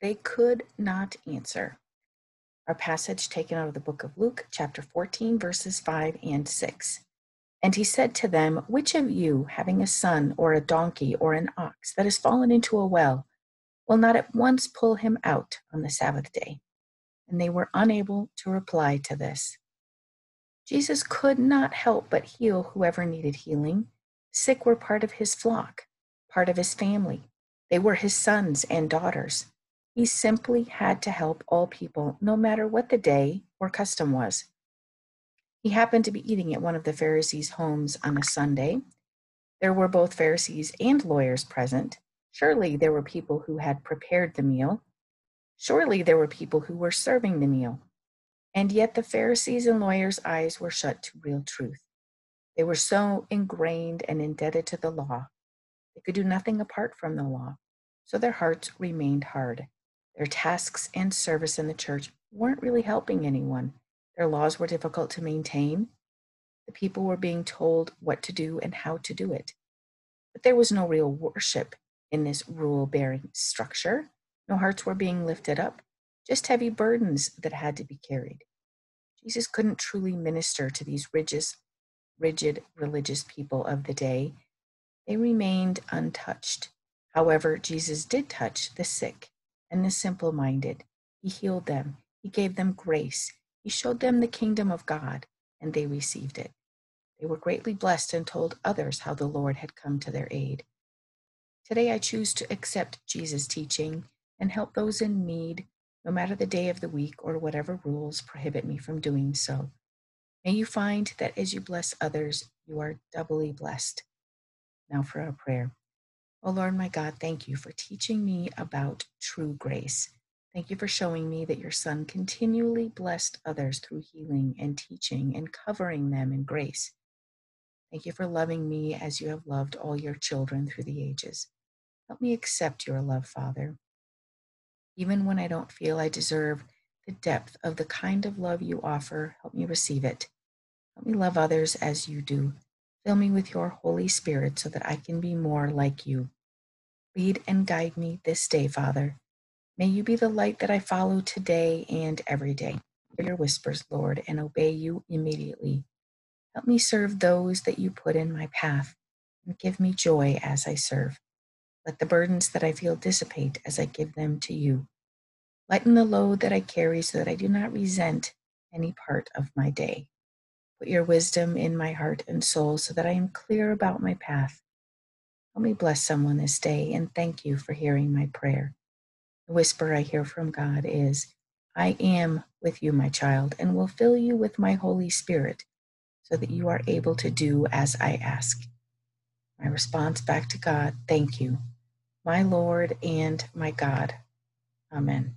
they could not answer. Our passage taken out of the book of Luke, chapter 14, verses 5 and 6. And he said to them, Which of you, having a son or a donkey or an ox that has fallen into a well, will not at once pull him out on the Sabbath day? And they were unable to reply to this. Jesus could not help but heal whoever needed healing. Sick were part of his flock, part of his family. They were his sons and daughters. He simply had to help all people, no matter what the day or custom was. He happened to be eating at one of the Pharisees' homes on a Sunday. There were both Pharisees and lawyers present. Surely there were people who had prepared the meal. Surely there were people who were serving the meal. And yet the Pharisees' and lawyers' eyes were shut to real truth. They were so ingrained and indebted to the law. They could do nothing apart from the law, so their hearts remained hard. Their tasks and service in the church weren't really helping anyone. Their laws were difficult to maintain. The people were being told what to do and how to do it. But there was no real worship in this rule bearing structure. No hearts were being lifted up, just heavy burdens that had to be carried. Jesus couldn't truly minister to these rigid, rigid religious people of the day. They remained untouched. However, Jesus did touch the sick and the simple minded. He healed them, He gave them grace, He showed them the kingdom of God, and they received it. They were greatly blessed and told others how the Lord had come to their aid. Today I choose to accept Jesus' teaching and help those in need, no matter the day of the week or whatever rules prohibit me from doing so. May you find that as you bless others, you are doubly blessed. Now for our prayer. Oh Lord, my God, thank you for teaching me about true grace. Thank you for showing me that your Son continually blessed others through healing and teaching and covering them in grace. Thank you for loving me as you have loved all your children through the ages. Help me accept your love, Father. Even when I don't feel I deserve the depth of the kind of love you offer, help me receive it. Help me love others as you do. Fill me with your Holy Spirit so that I can be more like you. Lead and guide me this day, Father. May you be the light that I follow today and every day. Hear your whispers, Lord, and obey you immediately. Help me serve those that you put in my path, and give me joy as I serve. Let the burdens that I feel dissipate as I give them to you. Lighten the load that I carry so that I do not resent any part of my day. Put your wisdom in my heart and soul so that I am clear about my path. Help me bless someone this day and thank you for hearing my prayer. The whisper I hear from God is, I am with you, my child, and will fill you with my Holy Spirit so that you are able to do as I ask. My response back to God, thank you, my Lord and my God. Amen.